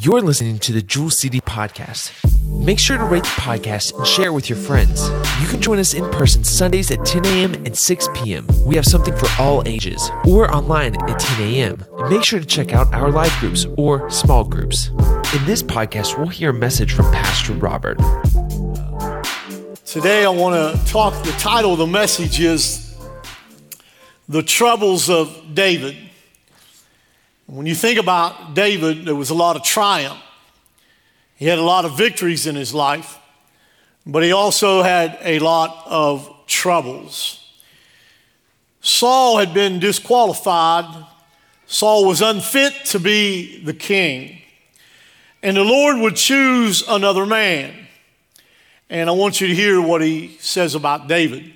You're listening to the Jewel City Podcast. Make sure to rate the podcast and share it with your friends. You can join us in person Sundays at 10 a.m. and 6 p.m. We have something for all ages, or online at 10 a.m. Make sure to check out our live groups or small groups. In this podcast, we'll hear a message from Pastor Robert. Today, I want to talk. The title of the message is The Troubles of David. When you think about David, there was a lot of triumph. He had a lot of victories in his life, but he also had a lot of troubles. Saul had been disqualified. Saul was unfit to be the king. And the Lord would choose another man. And I want you to hear what he says about David.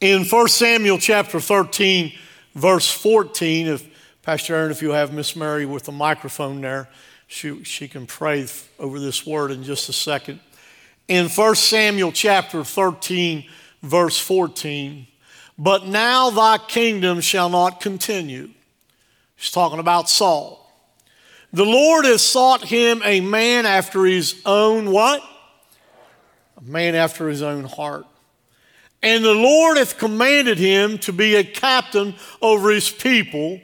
In 1 Samuel chapter 13, verse 14, if Pastor Aaron, if you have Miss Mary with the microphone there, she, she can pray over this word in just a second. In 1 Samuel chapter 13, verse 14, but now thy kingdom shall not continue. He's talking about Saul. The Lord has sought him a man after his own what? A man after his own heart. And the Lord hath commanded him to be a captain over his people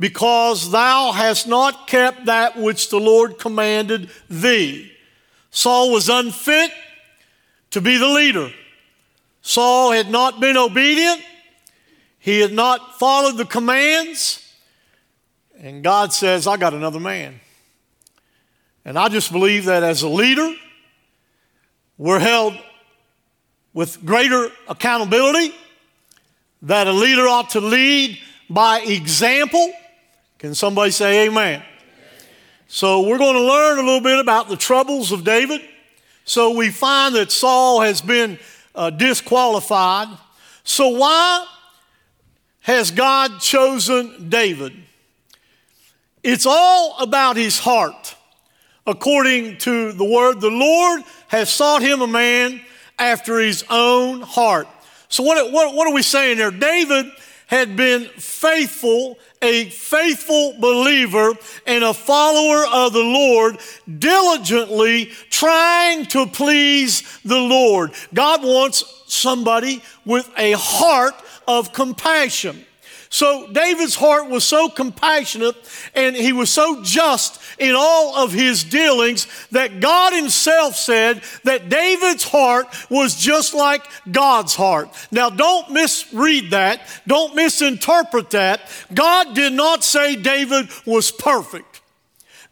because thou hast not kept that which the Lord commanded thee. Saul was unfit to be the leader. Saul had not been obedient. He had not followed the commands. And God says, I got another man. And I just believe that as a leader, we're held with greater accountability, that a leader ought to lead by example. Can somebody say amen? So, we're going to learn a little bit about the troubles of David. So, we find that Saul has been uh, disqualified. So, why has God chosen David? It's all about his heart. According to the word, the Lord has sought him a man after his own heart. So, what, what, what are we saying there? David had been faithful, a faithful believer and a follower of the Lord, diligently trying to please the Lord. God wants somebody with a heart of compassion. So David's heart was so compassionate and he was so just in all of his dealings that God himself said that David's heart was just like God's heart. Now don't misread that. Don't misinterpret that. God did not say David was perfect.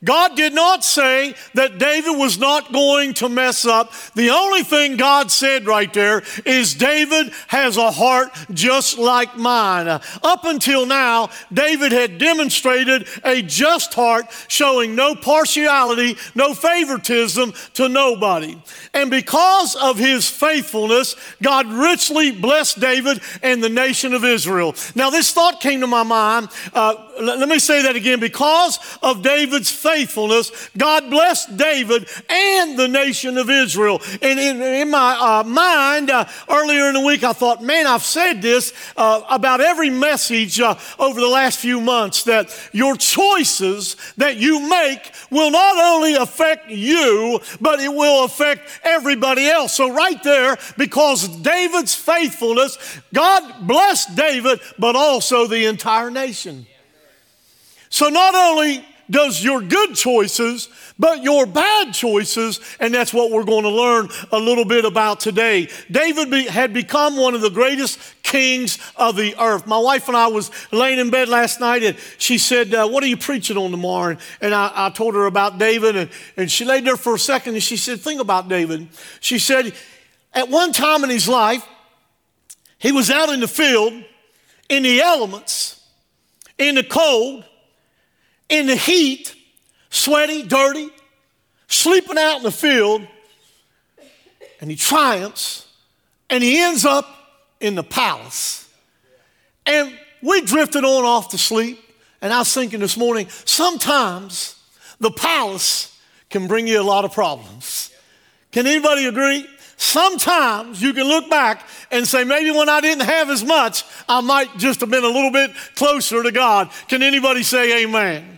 God did not say that David was not going to mess up. The only thing God said right there is David has a heart just like mine. Up until now, David had demonstrated a just heart, showing no partiality, no favoritism to nobody. And because of his faithfulness, God richly blessed David and the nation of Israel. Now, this thought came to my mind. Uh, let me say that again. Because of David's faithfulness, God blessed David and the nation of Israel. And in, in my uh, mind, uh, earlier in the week, I thought, man, I've said this uh, about every message uh, over the last few months that your choices that you make will not only affect you, but it will affect everybody else. So, right there, because David's faithfulness, God blessed David, but also the entire nation. So not only does your good choices, but your bad choices, and that's what we're going to learn a little bit about today. David be, had become one of the greatest kings of the earth. My wife and I was laying in bed last night, and she said, uh, "What are you preaching on tomorrow?" And I, I told her about David, and, and she laid there for a second, and she said, "Think about David." She said, "At one time in his life, he was out in the field, in the elements, in the cold." In the heat, sweaty, dirty, sleeping out in the field, and he triumphs, and he ends up in the palace. And we drifted on off to sleep, and I was thinking this morning, sometimes the palace can bring you a lot of problems. Can anybody agree? Sometimes you can look back and say, maybe when I didn't have as much, I might just have been a little bit closer to God. Can anybody say amen?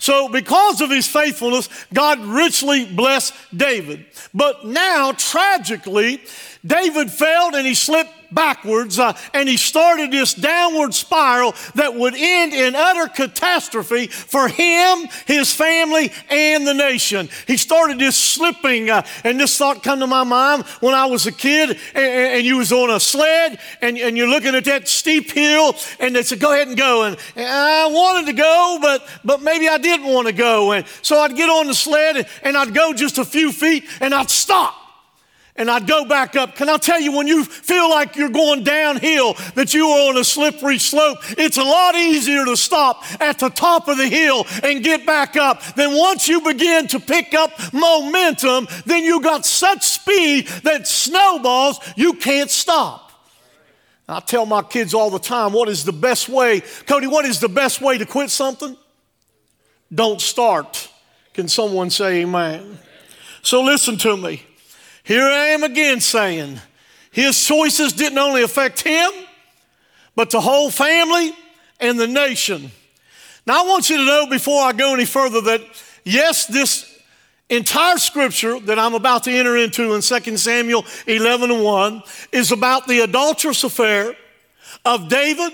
So, because of his faithfulness, God richly blessed David. But now, tragically, David failed and he slipped backwards uh, and he started this downward spiral that would end in utter catastrophe for him, his family, and the nation. He started this slipping, uh, and this thought come to my mind when I was a kid and, and you was on a sled and, and you're looking at that steep hill and they said, go ahead and go. And, and I wanted to go, but, but maybe I didn't want to go. And so I'd get on the sled and, and I'd go just a few feet and I'd stop and I'd go back up. Can I tell you, when you feel like you're going downhill, that you are on a slippery slope, it's a lot easier to stop at the top of the hill and get back up. Then once you begin to pick up momentum, then you got such speed that snowballs, you can't stop. I tell my kids all the time, what is the best way? Cody, what is the best way to quit something? Don't start. Can someone say amen? So listen to me. Here I am again saying, his choices didn't only affect him, but the whole family and the nation. Now, I want you to know before I go any further that yes, this entire scripture that I'm about to enter into in 2 Samuel 11 and 1 is about the adulterous affair of David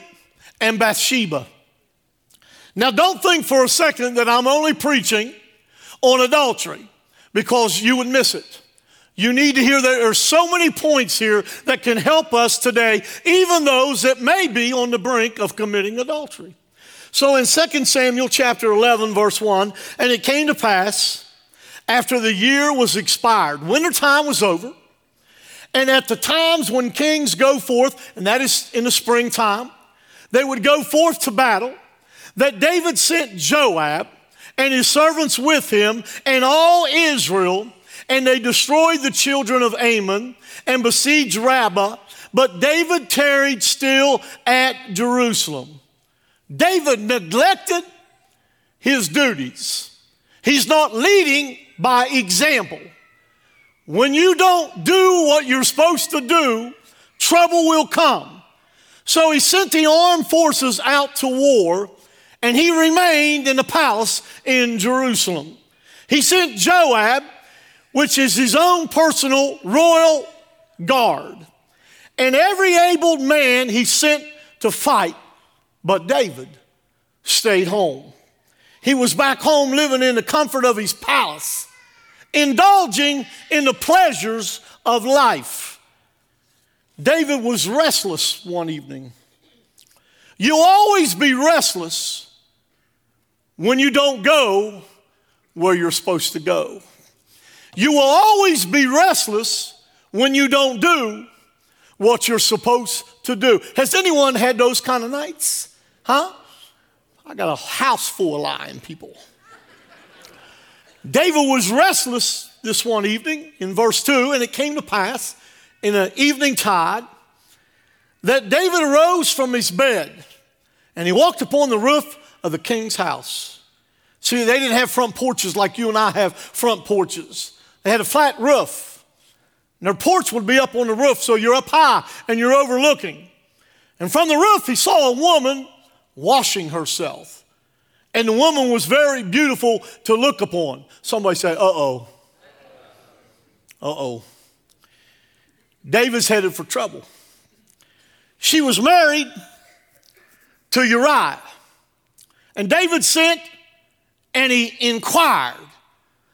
and Bathsheba. Now, don't think for a second that I'm only preaching on adultery because you would miss it. You need to hear there are so many points here that can help us today, even those that may be on the brink of committing adultery. So in 2 Samuel chapter 11, verse 1, and it came to pass after the year was expired, wintertime was over, and at the times when kings go forth, and that is in the springtime, they would go forth to battle, that David sent Joab and his servants with him and all Israel and they destroyed the children of Ammon and besieged Rabbah, but David tarried still at Jerusalem. David neglected his duties. He's not leading by example. When you don't do what you're supposed to do, trouble will come. So he sent the armed forces out to war, and he remained in the palace in Jerusalem. He sent Joab which is his own personal royal guard. And every able man he sent to fight, but David stayed home. He was back home living in the comfort of his palace, indulging in the pleasures of life. David was restless one evening. You'll always be restless when you don't go where you're supposed to go. You will always be restless when you don't do what you're supposed to do. Has anyone had those kind of nights? Huh? I got a house full of lying people. David was restless this one evening in verse 2, and it came to pass in an evening tide that David arose from his bed and he walked upon the roof of the king's house. See, they didn't have front porches like you and I have front porches. They had a flat roof. And their porch would be up on the roof, so you're up high and you're overlooking. And from the roof, he saw a woman washing herself. And the woman was very beautiful to look upon. Somebody say, uh oh. Uh oh. David's headed for trouble. She was married to Uriah. And David sent and he inquired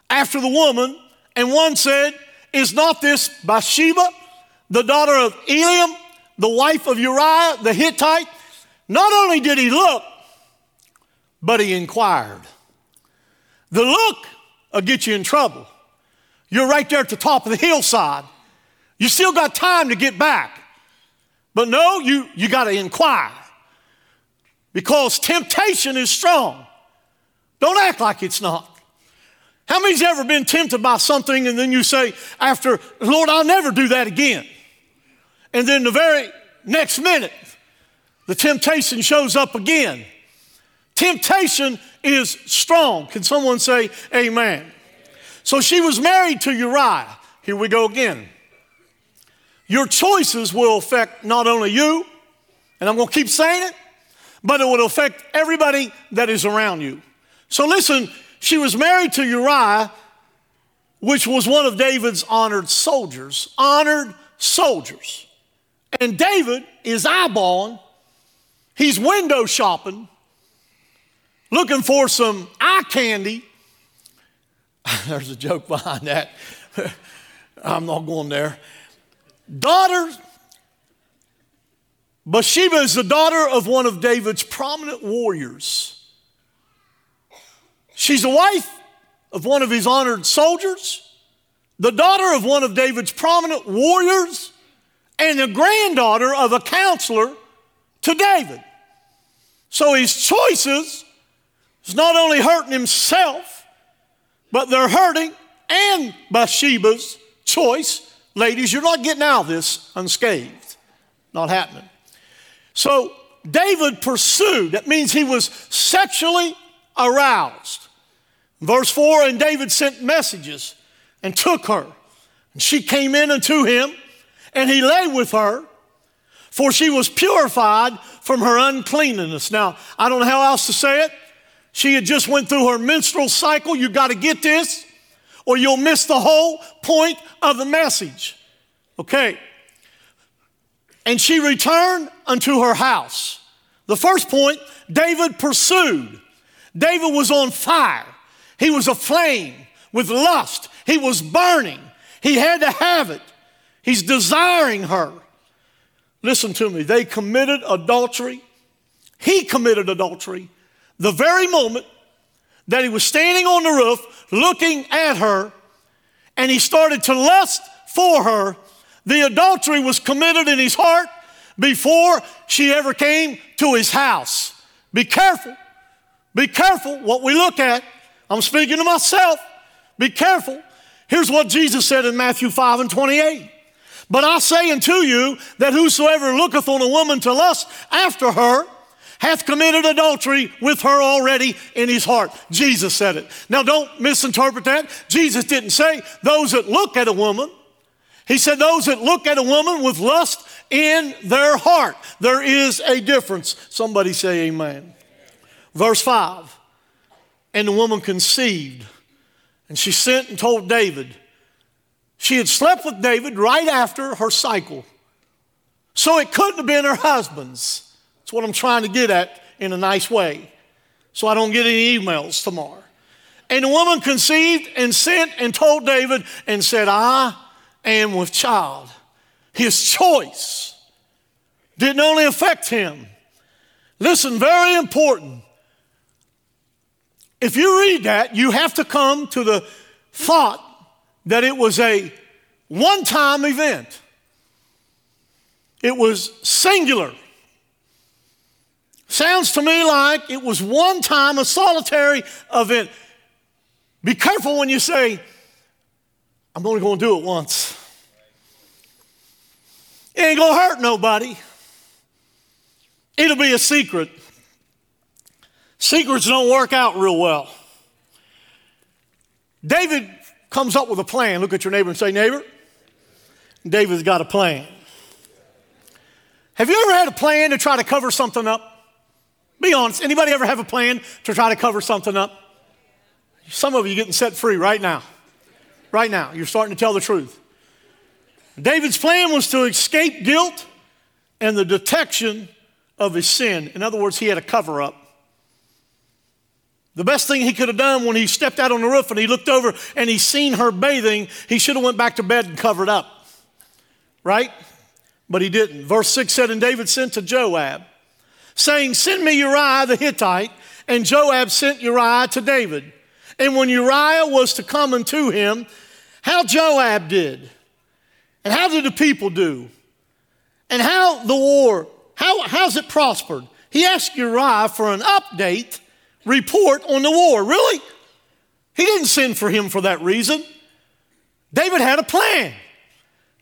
after the woman and one said, Is not this Bathsheba, the daughter of Eliam, the wife of Uriah the Hittite? Not only did he look, but he inquired. The look will get you in trouble. You're right there at the top of the hillside. You still got time to get back. But no, you, you got to inquire because temptation is strong. Don't act like it's not. How many's ever been tempted by something and then you say, after, Lord, I'll never do that again? And then the very next minute, the temptation shows up again. Temptation is strong. Can someone say amen? So she was married to Uriah. Here we go again. Your choices will affect not only you, and I'm going to keep saying it, but it will affect everybody that is around you. So listen, she was married to Uriah, which was one of David's honored soldiers. Honored soldiers. And David is eyeballing, he's window shopping, looking for some eye candy. There's a joke behind that. I'm not going there. Daughter, Bathsheba is the daughter of one of David's prominent warriors. She's the wife of one of his honored soldiers, the daughter of one of David's prominent warriors, and the granddaughter of a counselor to David. So his choices is not only hurting himself, but they're hurting and Bathsheba's choice. Ladies, you're not getting out of this unscathed. Not happening. So David pursued. That means he was sexually aroused. Verse 4 And David sent messages and took her. And she came in unto him, and he lay with her, for she was purified from her uncleanness. Now, I don't know how else to say it. She had just went through her menstrual cycle. You got to get this, or you'll miss the whole point of the message. Okay. And she returned unto her house. The first point, David pursued. David was on fire. He was aflame with lust. He was burning. He had to have it. He's desiring her. Listen to me. They committed adultery. He committed adultery the very moment that he was standing on the roof looking at her and he started to lust for her. The adultery was committed in his heart before she ever came to his house. Be careful. Be careful what we look at. I'm speaking to myself. Be careful. Here's what Jesus said in Matthew 5 and 28. But I say unto you that whosoever looketh on a woman to lust after her hath committed adultery with her already in his heart. Jesus said it. Now don't misinterpret that. Jesus didn't say those that look at a woman. He said those that look at a woman with lust in their heart. There is a difference. Somebody say amen. Verse 5 and the woman conceived. And she sent and told David. She had slept with David right after her cycle. So it couldn't have been her husband's. That's what I'm trying to get at in a nice way. So I don't get any emails tomorrow. And the woman conceived and sent and told David and said, I am with child. His choice didn't only affect him. Listen, very important. If you read that, you have to come to the thought that it was a one time event, it was singular. Sounds to me like it was one time, a solitary event. Be careful when you say, I'm only going to do it once. It ain't going to hurt nobody. It'll be a secret. Secrets don't work out real well. David comes up with a plan. Look at your neighbor and say, Neighbor, David's got a plan. Have you ever had a plan to try to cover something up? Be honest. Anybody ever have a plan to try to cover something up? Some of you getting set free right now. Right now. You're starting to tell the truth. David's plan was to escape guilt and the detection of his sin. In other words, he had a cover up. The best thing he could have done when he stepped out on the roof and he looked over and he seen her bathing, he should have went back to bed and covered up. Right? But he didn't. Verse 6 said, And David sent to Joab, saying, Send me Uriah the Hittite. And Joab sent Uriah to David. And when Uriah was to come unto him, how Joab did, and how did the people do, and how the war, how, how's it prospered? He asked Uriah for an update report on the war. Really? He didn't send for him for that reason. David had a plan.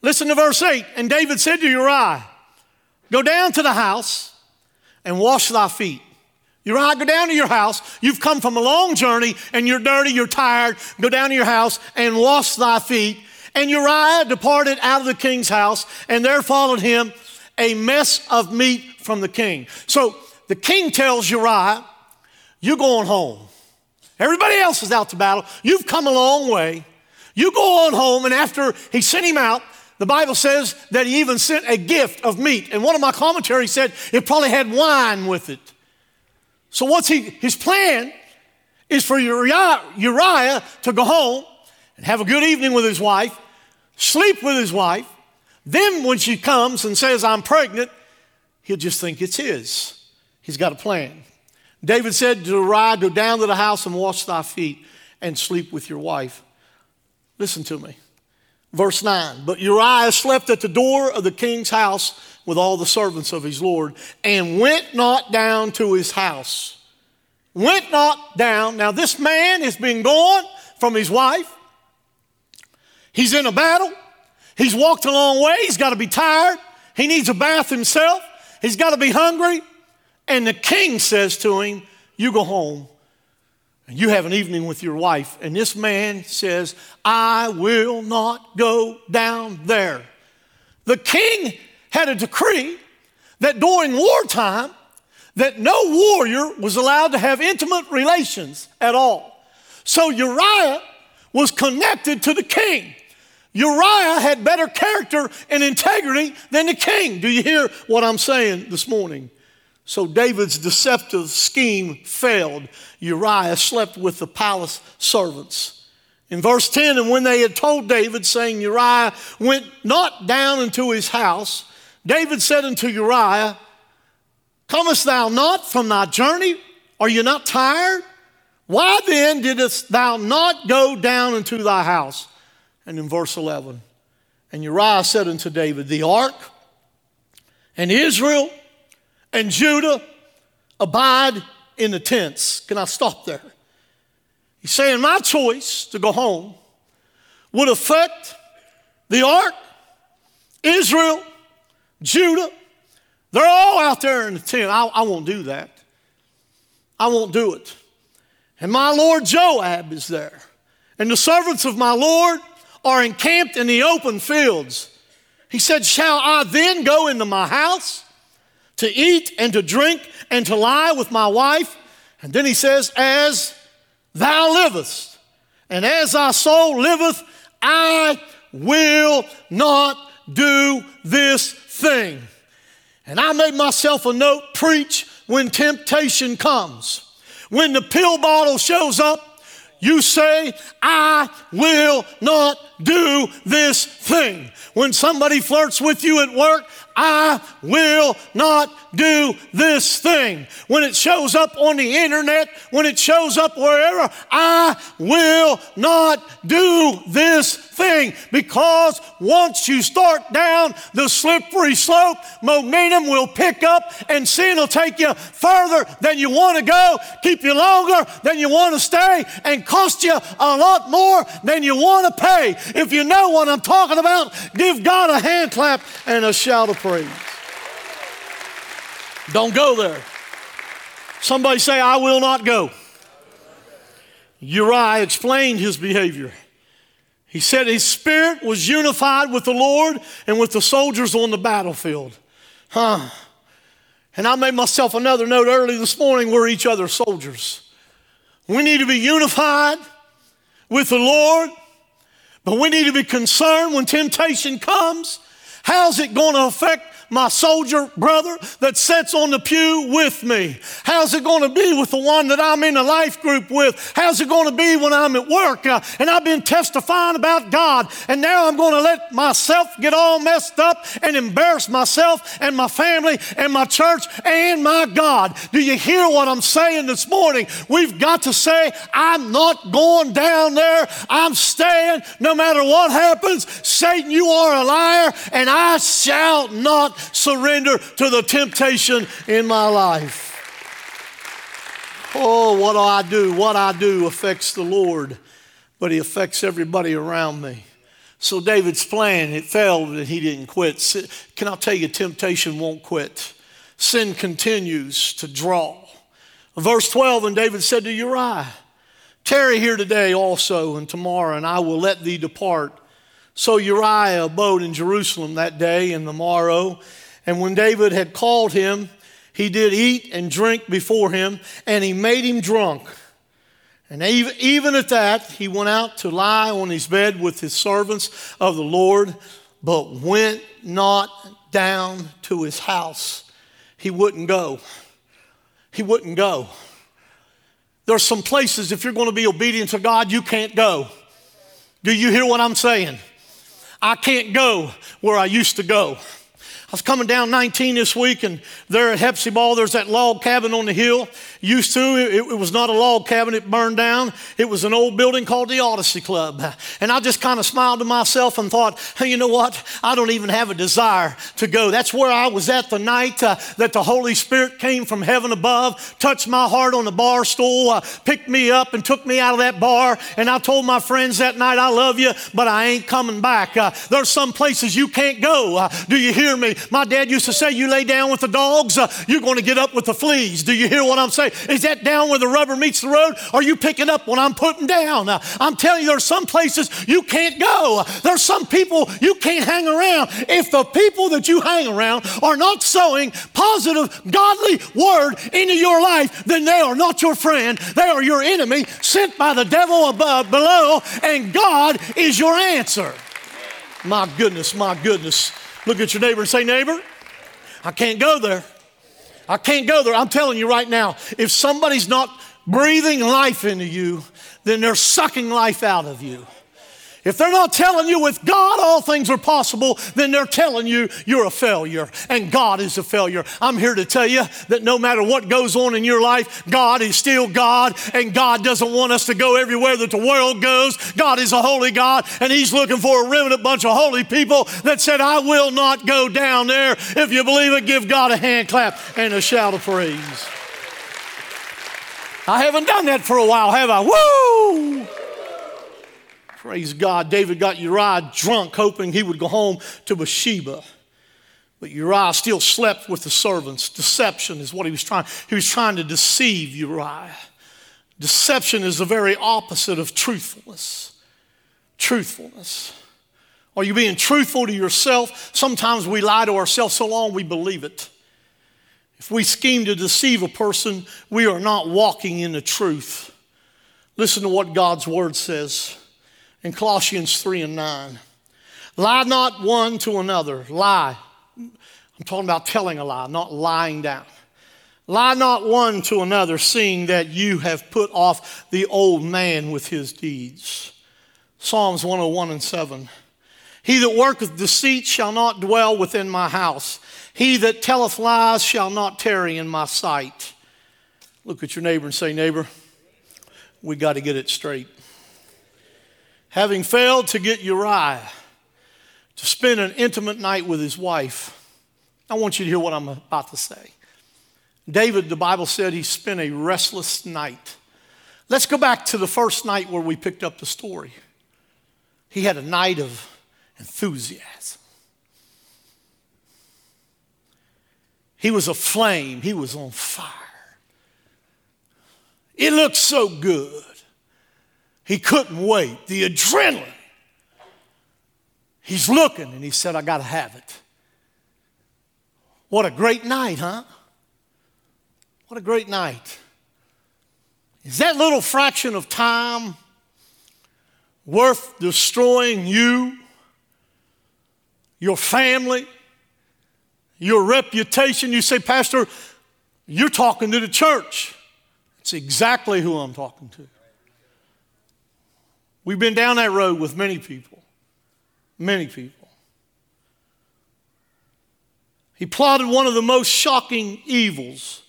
Listen to verse 8. And David said to Uriah, Go down to the house and wash thy feet. Uriah, go down to your house. You've come from a long journey and you're dirty, you're tired. Go down to your house and wash thy feet. And Uriah departed out of the king's house, and there followed him a mess of meat from the king. So the king tells Uriah, you're going home. Everybody else is out to battle. You've come a long way. You go on home, and after he sent him out, the Bible says that he even sent a gift of meat. And one of my commentaries said it probably had wine with it. So what's he his plan is for Uriah, Uriah to go home and have a good evening with his wife, sleep with his wife. Then when she comes and says, I'm pregnant, he'll just think it's his. He's got a plan. David said to Uriah, Go down to the house and wash thy feet and sleep with your wife. Listen to me. Verse 9 But Uriah slept at the door of the king's house with all the servants of his Lord and went not down to his house. Went not down. Now, this man has been gone from his wife. He's in a battle. He's walked a long way. He's got to be tired. He needs a bath himself. He's got to be hungry. And the king says to him, You go home and you have an evening with your wife. And this man says, I will not go down there. The king had a decree that during wartime, that no warrior was allowed to have intimate relations at all. So Uriah was connected to the king. Uriah had better character and integrity than the king. Do you hear what I'm saying this morning? So David's deceptive scheme failed. Uriah slept with the palace servants. In verse 10, and when they had told David, saying, Uriah went not down into his house, David said unto Uriah, Comest thou not from thy journey? Are you not tired? Why then didst thou not go down into thy house? And in verse 11, and Uriah said unto David, The ark and Israel and Judah abide in the tents. Can I stop there? He's saying, My choice to go home would affect the ark, Israel, Judah. They're all out there in the tent. I, I won't do that. I won't do it. And my Lord Joab is there. And the servants of my Lord are encamped in the open fields. He said, Shall I then go into my house? To eat and to drink and to lie with my wife. And then he says, As thou livest, and as thy soul liveth, I will not do this thing. And I made myself a note preach when temptation comes. When the pill bottle shows up, you say, I will not do this thing. When somebody flirts with you at work, I will not do this thing. When it shows up on the internet, when it shows up wherever, I will not do this thing because once you start down the slippery slope, momentum will pick up and sin will take you further than you want to go, keep you longer than you want to stay, and cost you a lot more than you want to pay. If you know what I'm talking about, give God a hand clap and a shout of praise. Don't go there. Somebody say, I will not go. Uriah explained his behavior. He said his spirit was unified with the Lord and with the soldiers on the battlefield. Huh. And I made myself another note early this morning we're each other's soldiers. We need to be unified with the Lord, but we need to be concerned when temptation comes. How's it going to affect my soldier brother that sits on the pew with me? How's it going to be with the one that I'm in a life group with? How's it going to be when I'm at work? Uh, and I've been testifying about God, and now I'm going to let myself get all messed up and embarrass myself and my family and my church and my God. Do you hear what I'm saying this morning? We've got to say, I'm not going down there. I'm staying no matter what happens. Satan, you are a liar, and I shall not surrender to the temptation in my life. Oh, what do I do? What I do affects the Lord, but He affects everybody around me. So David's plan, it failed and he didn't quit. Can I tell you, temptation won't quit. Sin continues to draw. Verse 12, and David said to Uriah, Tarry here today also and tomorrow, and I will let thee depart. So Uriah abode in Jerusalem that day and the morrow. And when David had called him, he did eat and drink before him, and he made him drunk. And even, at that, he went out to lie on his bed with his servants of the Lord, but went not down to his house. He wouldn't go. He wouldn't go. There's some places, if you're going to be obedient to God, you can't go. Do you hear what I'm saying? I can't go where I used to go. I was coming down 19 this week, and there at Hepzibah, there's that log cabin on the hill. Used to, it, it, was not a log cabin, it burned down. It was an old building called the Odyssey Club. And I just kind of smiled to myself and thought, hey, you know what? I don't even have a desire to go. That's where I was at the night uh, that the Holy Spirit came from heaven above, touched my heart on the bar stool, uh, picked me up, and took me out of that bar. And I told my friends that night, I love you, but I ain't coming back. Uh, there's some places you can't go. Uh, do you hear me? My dad used to say, You lay down with the dogs, uh, you're going to get up with the fleas. Do you hear what I'm saying? Is that down where the rubber meets the road? Are you picking up what I'm putting down? Uh, I'm telling you, there's some places you can't go. There's some people you can't hang around. If the people that you hang around are not sowing positive, godly word into your life, then they are not your friend. They are your enemy sent by the devil above, below, and God is your answer. My goodness, my goodness. Look at your neighbor and say, Neighbor, I can't go there. I can't go there. I'm telling you right now, if somebody's not breathing life into you, then they're sucking life out of you. If they're not telling you with God all things are possible, then they're telling you you're a failure and God is a failure. I'm here to tell you that no matter what goes on in your life, God is still God and God doesn't want us to go everywhere that the world goes. God is a holy God and He's looking for a remnant bunch of holy people that said, I will not go down there. If you believe it, give God a hand clap and a shout of praise. I haven't done that for a while, have I? Woo! Praise God. David got Uriah drunk, hoping he would go home to Bathsheba. But Uriah still slept with the servants. Deception is what he was trying. He was trying to deceive Uriah. Deception is the very opposite of truthfulness. Truthfulness. Are you being truthful to yourself? Sometimes we lie to ourselves so long we believe it. If we scheme to deceive a person, we are not walking in the truth. Listen to what God's word says in Colossians 3 and 9. Lie not one to another. Lie. I'm talking about telling a lie, not lying down. Lie not one to another, seeing that you have put off the old man with his deeds. Psalms 101 and 7. He that worketh deceit shall not dwell within my house. He that telleth lies shall not tarry in my sight. Look at your neighbor and say, Neighbor, we got to get it straight having failed to get Uriah to spend an intimate night with his wife. I want you to hear what I'm about to say. David, the Bible said he spent a restless night. Let's go back to the first night where we picked up the story. He had a night of enthusiasm. He was aflame, he was on fire. It looked so good. He couldn't wait. The adrenaline. He's looking and he said, I got to have it. What a great night, huh? What a great night. Is that little fraction of time worth destroying you, your family, your reputation? You say, Pastor, you're talking to the church. It's exactly who I'm talking to. We've been down that road with many people. Many people. He plotted one of the most shocking evils.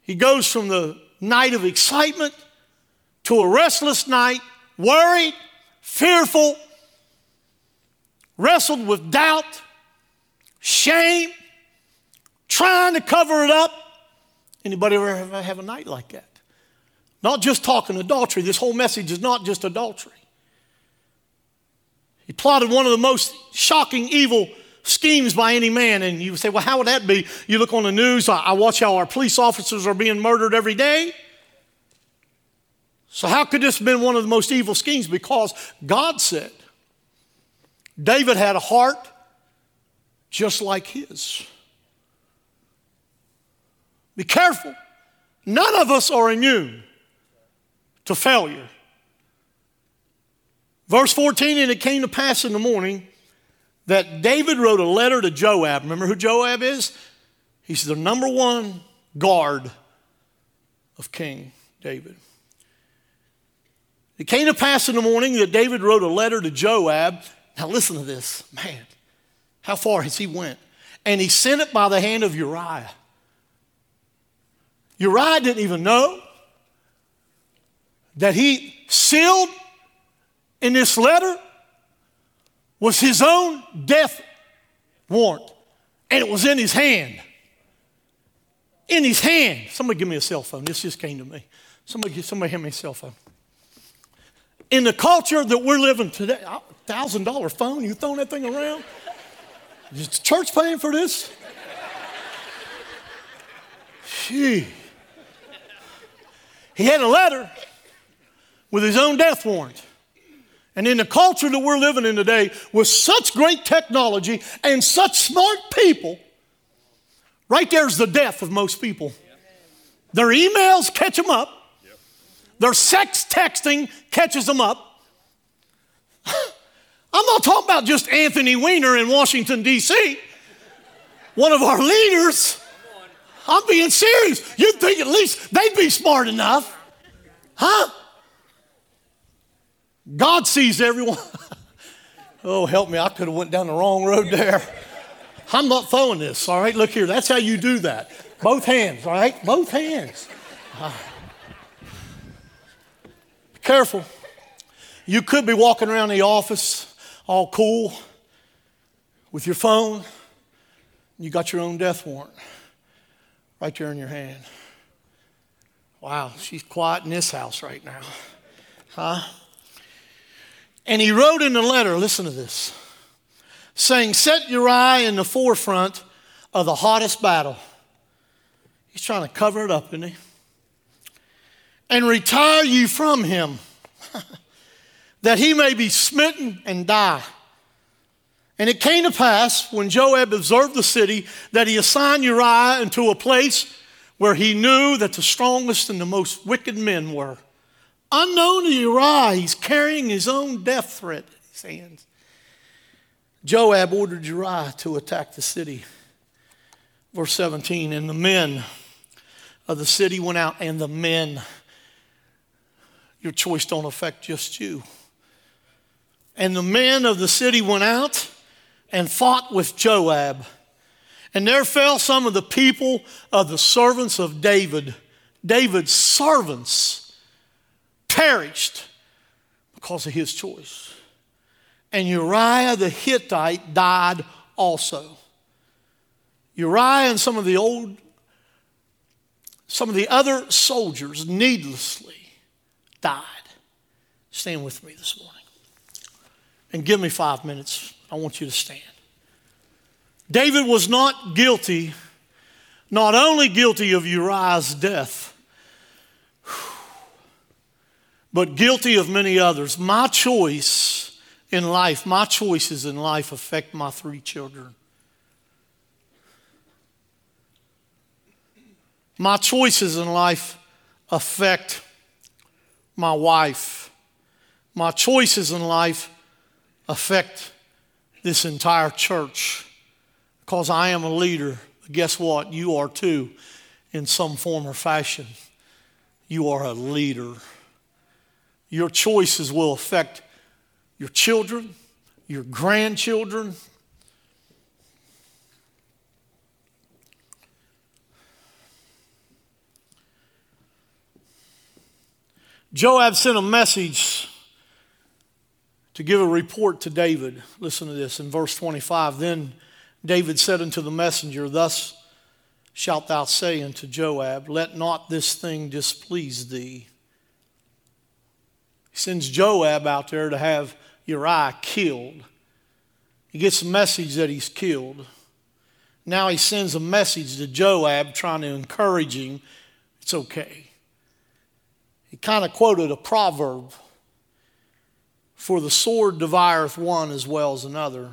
He goes from the night of excitement to a restless night, worried, fearful, wrestled with doubt, shame, trying to cover it up. Anybody ever have a night like that? Not just talking adultery. This whole message is not just adultery. He plotted one of the most shocking evil schemes by any man. And you say, well, how would that be? You look on the news, I watch how our police officers are being murdered every day. So, how could this have been one of the most evil schemes? Because God said David had a heart just like his. Be careful. None of us are immune to failure. Verse 14, and it came to pass in the morning that David wrote a letter to Joab. Remember who Joab is? He's the number one guard of King David. It came to pass in the morning that David wrote a letter to Joab. Now listen to this, man. How far has he went? And he sent it by the hand of Uriah. Uriah didn't even know that he sealed in this letter was his own death warrant, and it was in his hand. In his hand. Somebody give me a cell phone. This just came to me. Somebody, somebody hand me a cell phone. In the culture that we're living today, thousand dollar phone, you throwing that thing around? Is the church paying for this? Gee. He had a letter with his own death warrant. And in the culture that we're living in today, with such great technology and such smart people, right there's the death of most people. Their emails catch them up, their sex texting catches them up. I'm not talking about just Anthony Weiner in Washington, D.C., one of our leaders. I'm being serious. You'd think at least they'd be smart enough. Huh? God sees everyone. oh, help me. I could have went down the wrong road there. I'm not throwing this, all right? Look here. That's how you do that. Both hands, all right? Both hands. Careful. You could be walking around the office all cool with your phone. You got your own death warrant right there in your hand. Wow, she's quiet in this house right now. Huh? And he wrote in the letter, listen to this, saying, Set Uriah in the forefront of the hottest battle. He's trying to cover it up, isn't he? And retire you from him, that he may be smitten and die. And it came to pass when Joab observed the city that he assigned Uriah into a place where he knew that the strongest and the most wicked men were. Unknown to Uriah, he's carrying his own death threat in his hands. Joab ordered Uriah to attack the city. Verse 17, and the men of the city went out, and the men, your choice don't affect just you. And the men of the city went out and fought with Joab. And there fell some of the people of the servants of David, David's servants perished because of his choice. And Uriah the Hittite died also. Uriah and some of the old, some of the other soldiers needlessly died. Stand with me this morning. And give me five minutes. I want you to stand. David was not guilty, not only guilty of Uriah's death, but guilty of many others. My choice in life, my choices in life affect my three children. My choices in life affect my wife. My choices in life affect this entire church because I am a leader. Guess what? You are too, in some form or fashion. You are a leader. Your choices will affect your children, your grandchildren. Joab sent a message to give a report to David. Listen to this in verse 25. Then David said unto the messenger, Thus shalt thou say unto Joab, Let not this thing displease thee he sends Joab out there to have Uriah killed. He gets a message that he's killed. Now he sends a message to Joab trying to encourage him. It's okay. He kind of quoted a proverb For the sword devoureth one as well as another.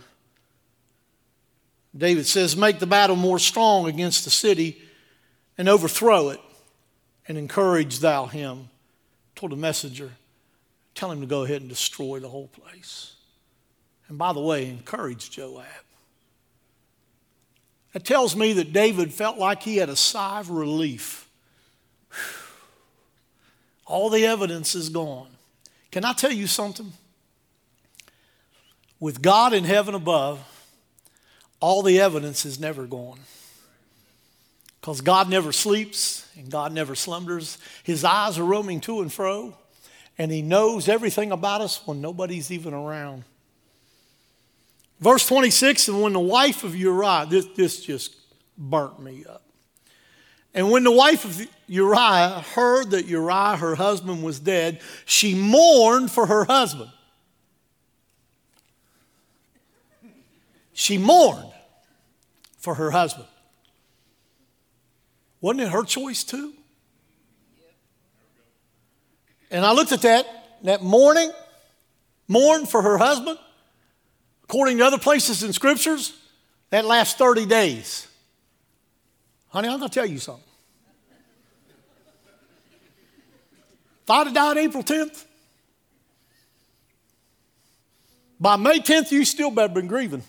David says, Make the battle more strong against the city and overthrow it, and encourage thou him told the messenger, tell him to go ahead and destroy the whole place. And by the way, encourage Joab. That tells me that David felt like he had a sigh of relief. All the evidence is gone. Can I tell you something? With God in heaven above, all the evidence is never gone. Because God never sleeps and God never slumbers. His eyes are roaming to and fro, and He knows everything about us when nobody's even around. Verse 26 And when the wife of Uriah, this, this just burnt me up. And when the wife of Uriah heard that Uriah, her husband, was dead, she mourned for her husband. She mourned for her husband. Wasn't it her choice too? And I looked at that, that mourning, mourn for her husband. According to other places in scriptures, that lasts 30 days. Honey, I'm going to tell you something. If I'd have died April 10th, by May 10th, you still better been grieving.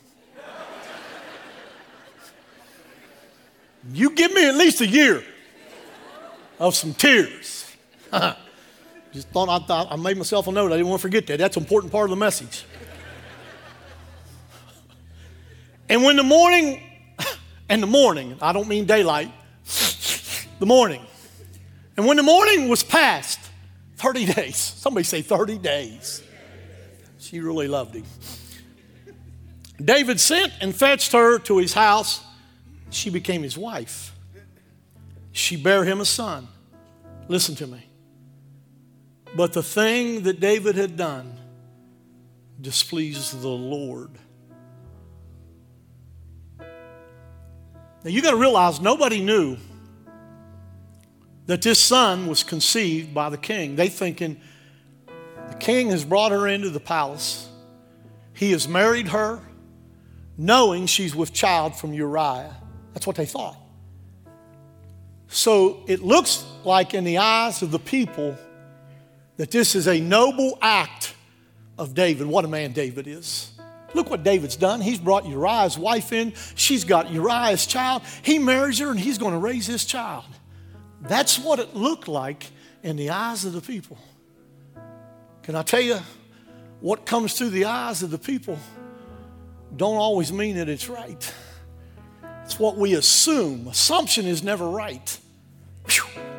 you give me at least a year of some tears. Just thought I, thought I made myself a note. I didn't want to forget that. That's an important part of the message. and when the morning, and the morning, I don't mean daylight, the morning. And when the morning was past, 30 days, somebody say 30 days. She really loved him. David sent and fetched her to his house. She became his wife. She bare him a son. Listen to me. But the thing that David had done displeased the Lord. Now you got to realize nobody knew that this son was conceived by the king. They thinking the king has brought her into the palace. He has married her knowing she's with child from Uriah. That's what they thought. So it looks like in the eyes of the people that this is a noble act of David. What a man David is. Look what David's done. He's brought Uriah's wife in. She's got Uriah's child. He marries her and he's going to raise his child. That's what it looked like in the eyes of the people. Can I tell you what comes through the eyes of the people don't always mean that it's right. It's what we assume. Assumption is never right. Whew.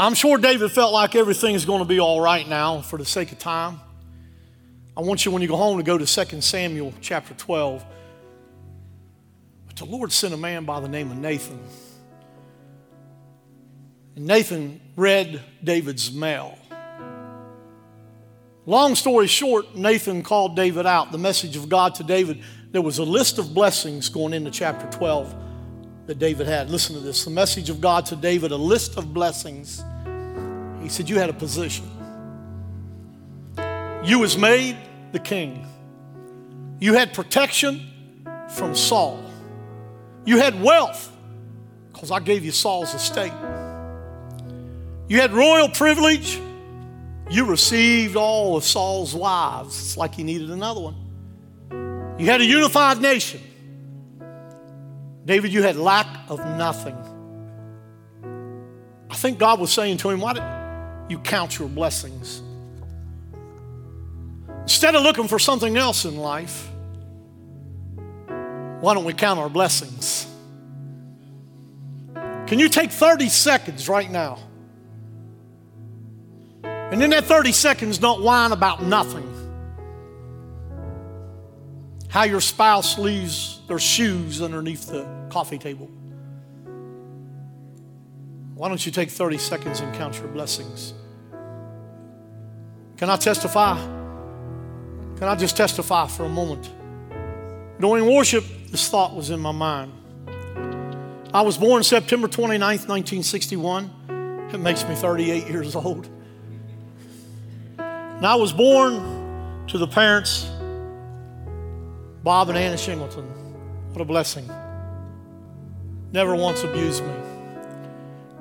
I'm sure David felt like everything is going to be all right now for the sake of time. I want you, when you go home, to go to 2 Samuel chapter 12. But the Lord sent a man by the name of Nathan. And Nathan read David's mail. Long story short, Nathan called David out. The message of God to David, there was a list of blessings going into chapter 12 that David had. Listen to this. The message of God to David, a list of blessings he said, You had a position. You was made the king. You had protection from Saul. You had wealth because I gave you Saul's estate. You had royal privilege. You received all of Saul's wives. It's like he needed another one. You had a unified nation. David, you had lack of nothing. I think God was saying to him, Why did, you count your blessings. Instead of looking for something else in life, why don't we count our blessings? Can you take 30 seconds right now? And in that 30 seconds, don't whine about nothing. How your spouse leaves their shoes underneath the coffee table. Why don't you take 30 seconds and count your blessings? Can I testify? Can I just testify for a moment? During worship, this thought was in my mind. I was born September 29th, 1961. It makes me 38 years old. And I was born to the parents, Bob and Anna Shingleton. What a blessing. never once abused me.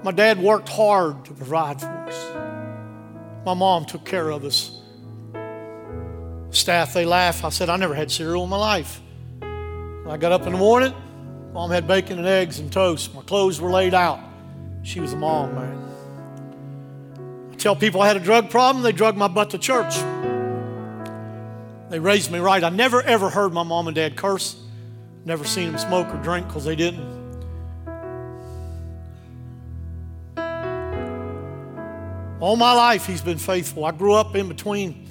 My dad worked hard to provide for us. My mom took care of us. Staff, they laugh. I said, I never had cereal in my life. I got up in the morning, mom had bacon and eggs and toast. My clothes were laid out. She was a mom, man. I tell people I had a drug problem, they drug my butt to church. They raised me right. I never ever heard my mom and dad curse. Never seen them smoke or drink because they didn't. All my life, he's been faithful. I grew up in between,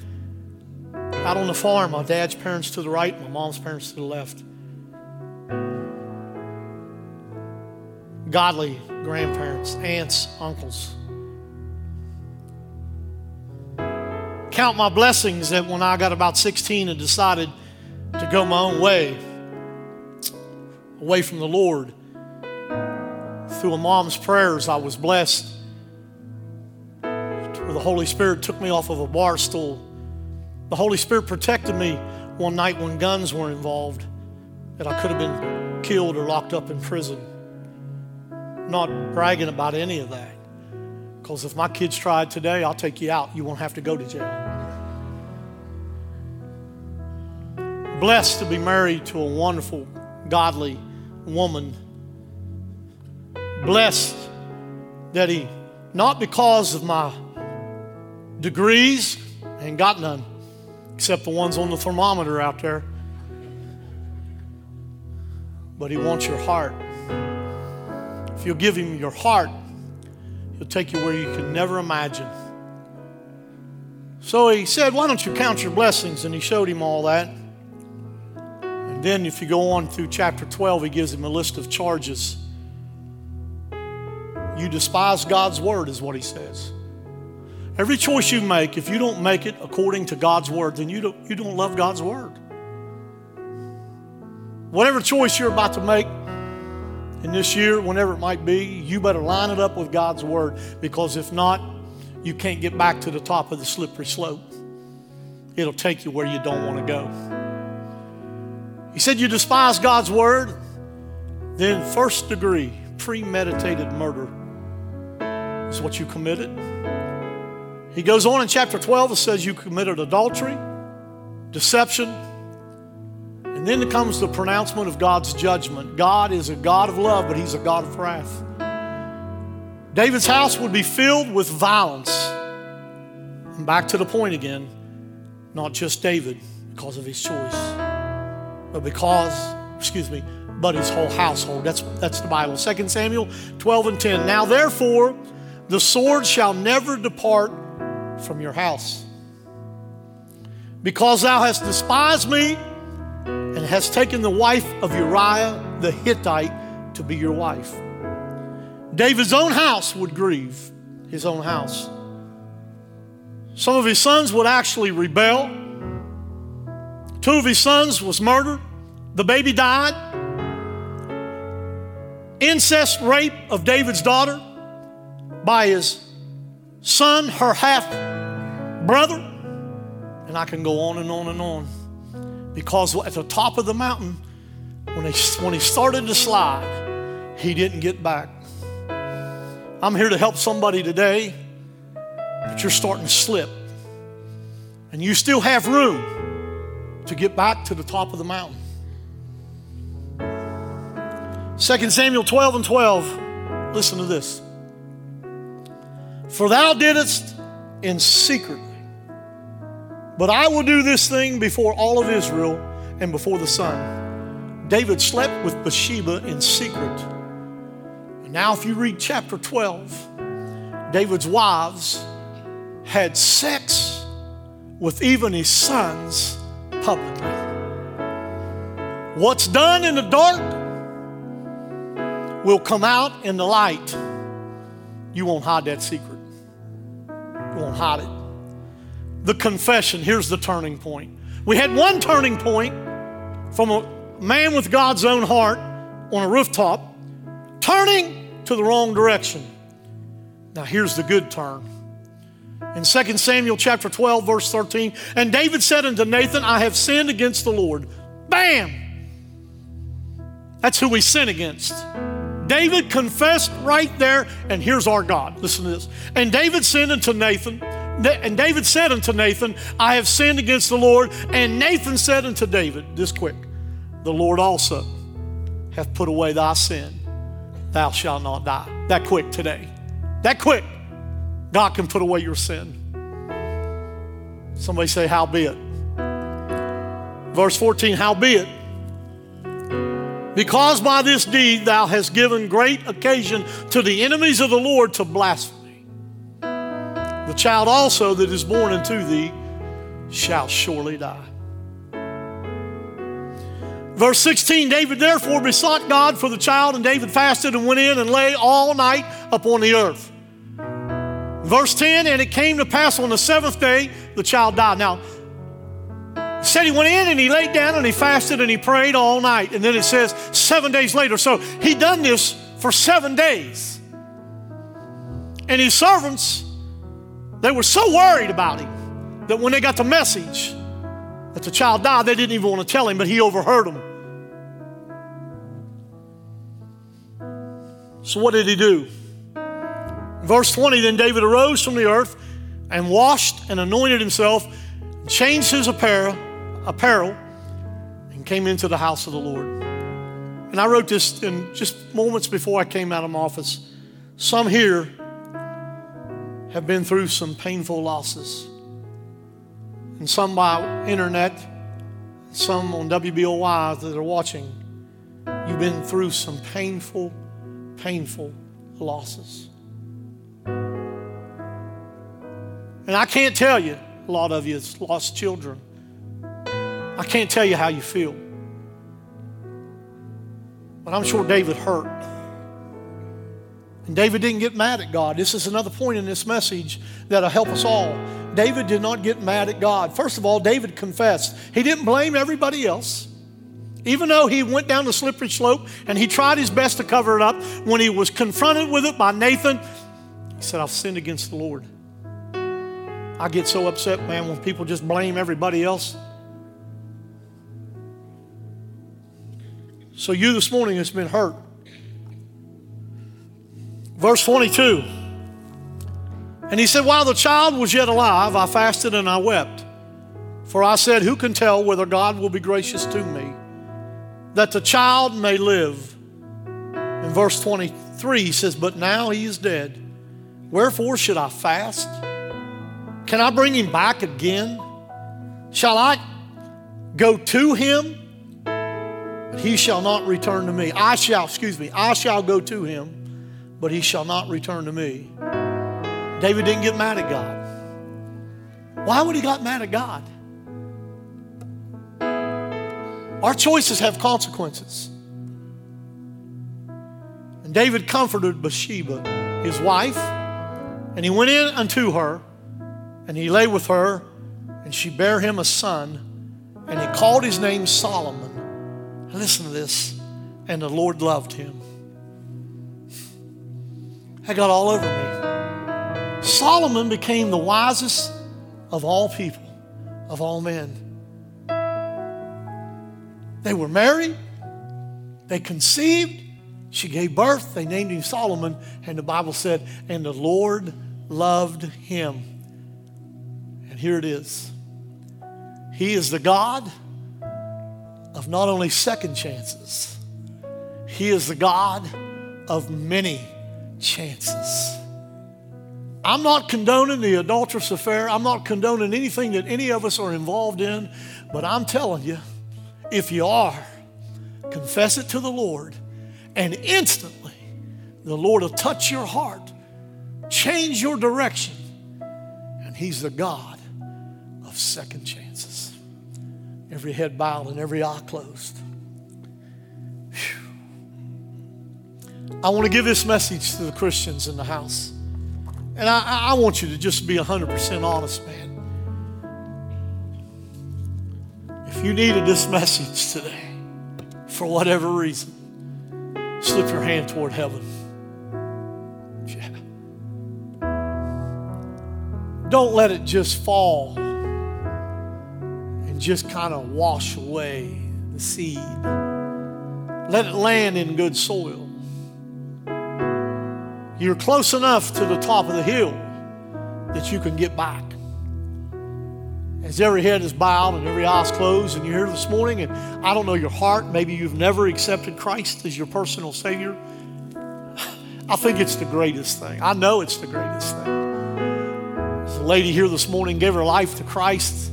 out on the farm, my dad's parents to the right, my mom's parents to the left. Godly grandparents, aunts, uncles. Count my blessings that when I got about 16 and decided to go my own way, away from the Lord, through a mom's prayers, I was blessed where the Holy Spirit took me off of a bar stool. The Holy Spirit protected me one night when guns were involved, that I could have been killed or locked up in prison. not bragging about any of that. Because if my kids tried today, I'll take you out. You won't have to go to jail. Blessed to be married to a wonderful, godly woman. Blessed that he, not because of my degrees, ain't got none, except the ones on the thermometer out there. But He wants your heart. If you'll give Him your heart, He'll take you where you can never imagine. So He said, Why don't you count your blessings? And He showed him all that. And then, if you go on through chapter 12, He gives him a list of charges. You despise God's word, is what He says. Every choice you make, if you don't make it according to God's word, then you don't, you don't love God's word. Whatever choice you're about to make in this year, whenever it might be, you better line it up with God's word because if not, you can't get back to the top of the slippery slope. It'll take you where you don't want to go. He said, You despise God's word, then first degree premeditated murder is what you committed. He goes on in chapter 12 and says, You committed adultery, deception, and then comes the pronouncement of God's judgment. God is a God of love, but He's a God of wrath. David's house would be filled with violence. And back to the point again, not just David because of his choice, but because, excuse me, but his whole household. That's, that's the Bible. 2 Samuel 12 and 10. Now therefore, the sword shall never depart from your house. Because thou hast despised me and has taken the wife of Uriah the Hittite to be your wife. David's own house would grieve, his own house. Some of his sons would actually rebel. Two of his sons was murdered. The baby died. Incest rape of David's daughter by his son, her half brother. And I can go on and on and on. Because at the top of the mountain, when he, when he started to slide, he didn't get back. I'm here to help somebody today, but you're starting to slip. And you still have room to get back to the top of the mountain. 2 Samuel 12 and 12, listen to this. For thou didst in secretly, but I will do this thing before all of Israel and before the sun. David slept with Bathsheba in secret. Now, if you read chapter 12, David's wives had sex with even his sons publicly. What's done in the dark will come out in the light. You won't hide that secret you won't hide it. The confession, here's the turning point. We had one turning point from a man with God's own heart on a rooftop, turning to the wrong direction. Now here's the good turn. In 2 Samuel chapter 12, verse 13, and David said unto Nathan, I have sinned against the Lord. Bam! That's who we sin against. David confessed right there, and here's our God. Listen to this. And David sinned unto Nathan, and David said unto Nathan, I have sinned against the Lord. And Nathan said unto David, this quick, the Lord also hath put away thy sin. Thou shalt not die. That quick today. That quick. God can put away your sin. Somebody say, How be it? Verse 14, Howbeit, because by this deed thou hast given great occasion to the enemies of the Lord to blaspheme. The child also that is born unto thee shall surely die. Verse 16 David therefore besought God for the child, and David fasted and went in and lay all night upon the earth. Verse 10 And it came to pass on the seventh day, the child died. Now, said he went in and he laid down and he fasted and he prayed all night. And then it says seven days later. So he done this for seven days. And his servants, they were so worried about him that when they got the message that the child died, they didn't even want to tell him, but he overheard them. So what did he do? Verse 20 Then David arose from the earth and washed and anointed himself, changed his apparel, apparel, and came into the house of the Lord. And I wrote this in just moments before I came out of my office. Some here have been through some painful losses, and some by internet, some on WBOY that are watching. You've been through some painful, painful losses. And I can't tell you, a lot of you have lost children. I can't tell you how you feel. But I'm sure David hurt. And David didn't get mad at God. This is another point in this message that'll help us all. David did not get mad at God. First of all, David confessed. He didn't blame everybody else. Even though he went down the slippery slope and he tried his best to cover it up, when he was confronted with it by Nathan, he said, I've sinned against the Lord. I get so upset, man, when people just blame everybody else. So, you this morning has been hurt. Verse 22. And he said, While the child was yet alive, I fasted and I wept. For I said, Who can tell whether God will be gracious to me, that the child may live? In verse 23, he says, But now he is dead. Wherefore should I fast? Can I bring him back again? Shall I go to him? But he shall not return to me. I shall, excuse me, I shall go to him, but he shall not return to me. David didn't get mad at God. Why would he got mad at God? Our choices have consequences. And David comforted Bathsheba, his wife, and he went in unto her and he lay with her, and she bare him a son, and he called his name Solomon. Listen to this. And the Lord loved him. I got all over me. Solomon became the wisest of all people, of all men. They were married, they conceived, she gave birth, they named him Solomon, and the Bible said, and the Lord loved him. And here it is He is the God of not only second chances, He is the God of many chances. I'm not condoning the adulterous affair. I'm not condoning anything that any of us are involved in, but I'm telling you, if you are, confess it to the Lord, and instantly the Lord will touch your heart, change your direction, and He's the God of second chances. Every head bowed and every eye closed. I want to give this message to the Christians in the house. And I, I want you to just be 100% honest, man. If you needed this message today, for whatever reason, slip your hand toward heaven. Yeah. Don't let it just fall and just kind of wash away the seed. Let it land in good soil. You're close enough to the top of the hill that you can get back. As every head is bowed and every eye's closed, and you're here this morning, and I don't know your heart, maybe you've never accepted Christ as your personal Savior. I think it's the greatest thing. I know it's the greatest thing. There's a lady here this morning gave her life to Christ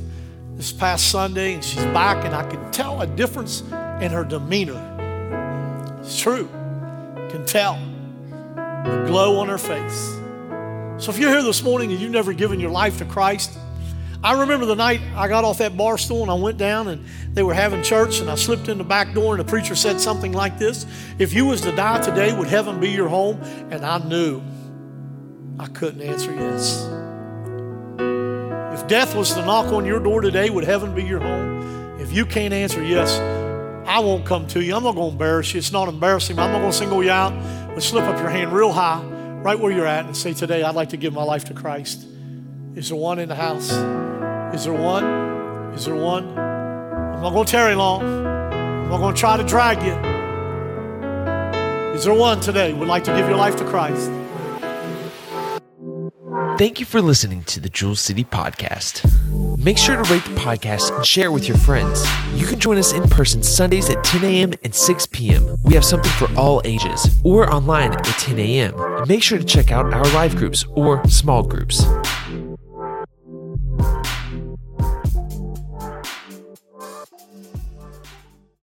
this past Sunday, and she's back, and I can tell a difference in her demeanor. It's true. Can tell the glow on her face. So if you're here this morning and you've never given your life to Christ, I remember the night I got off that bar stool and I went down and they were having church and I slipped in the back door and the preacher said something like this If you was to die today, would heaven be your home? And I knew I couldn't answer yes. If death was to knock on your door today, would heaven be your home? If you can't answer yes, I won't come to you. I'm not going to embarrass you. It's not embarrassing. I'm not going to single you out. But slip up your hand real high, right where you're at, and say, Today, I'd like to give my life to Christ. Is there one in the house? Is there one? Is there one? I'm not going to tarry long. I'm not going to try to drag you. Is there one today would like to give your life to Christ? Thank you for listening to the Jewel City Podcast. Make sure to rate the podcast and share with your friends. You can join us in person Sundays at 10 a.m. and 6 p.m. We have something for all ages, or online at 10 a.m. Make sure to check out our live groups or small groups.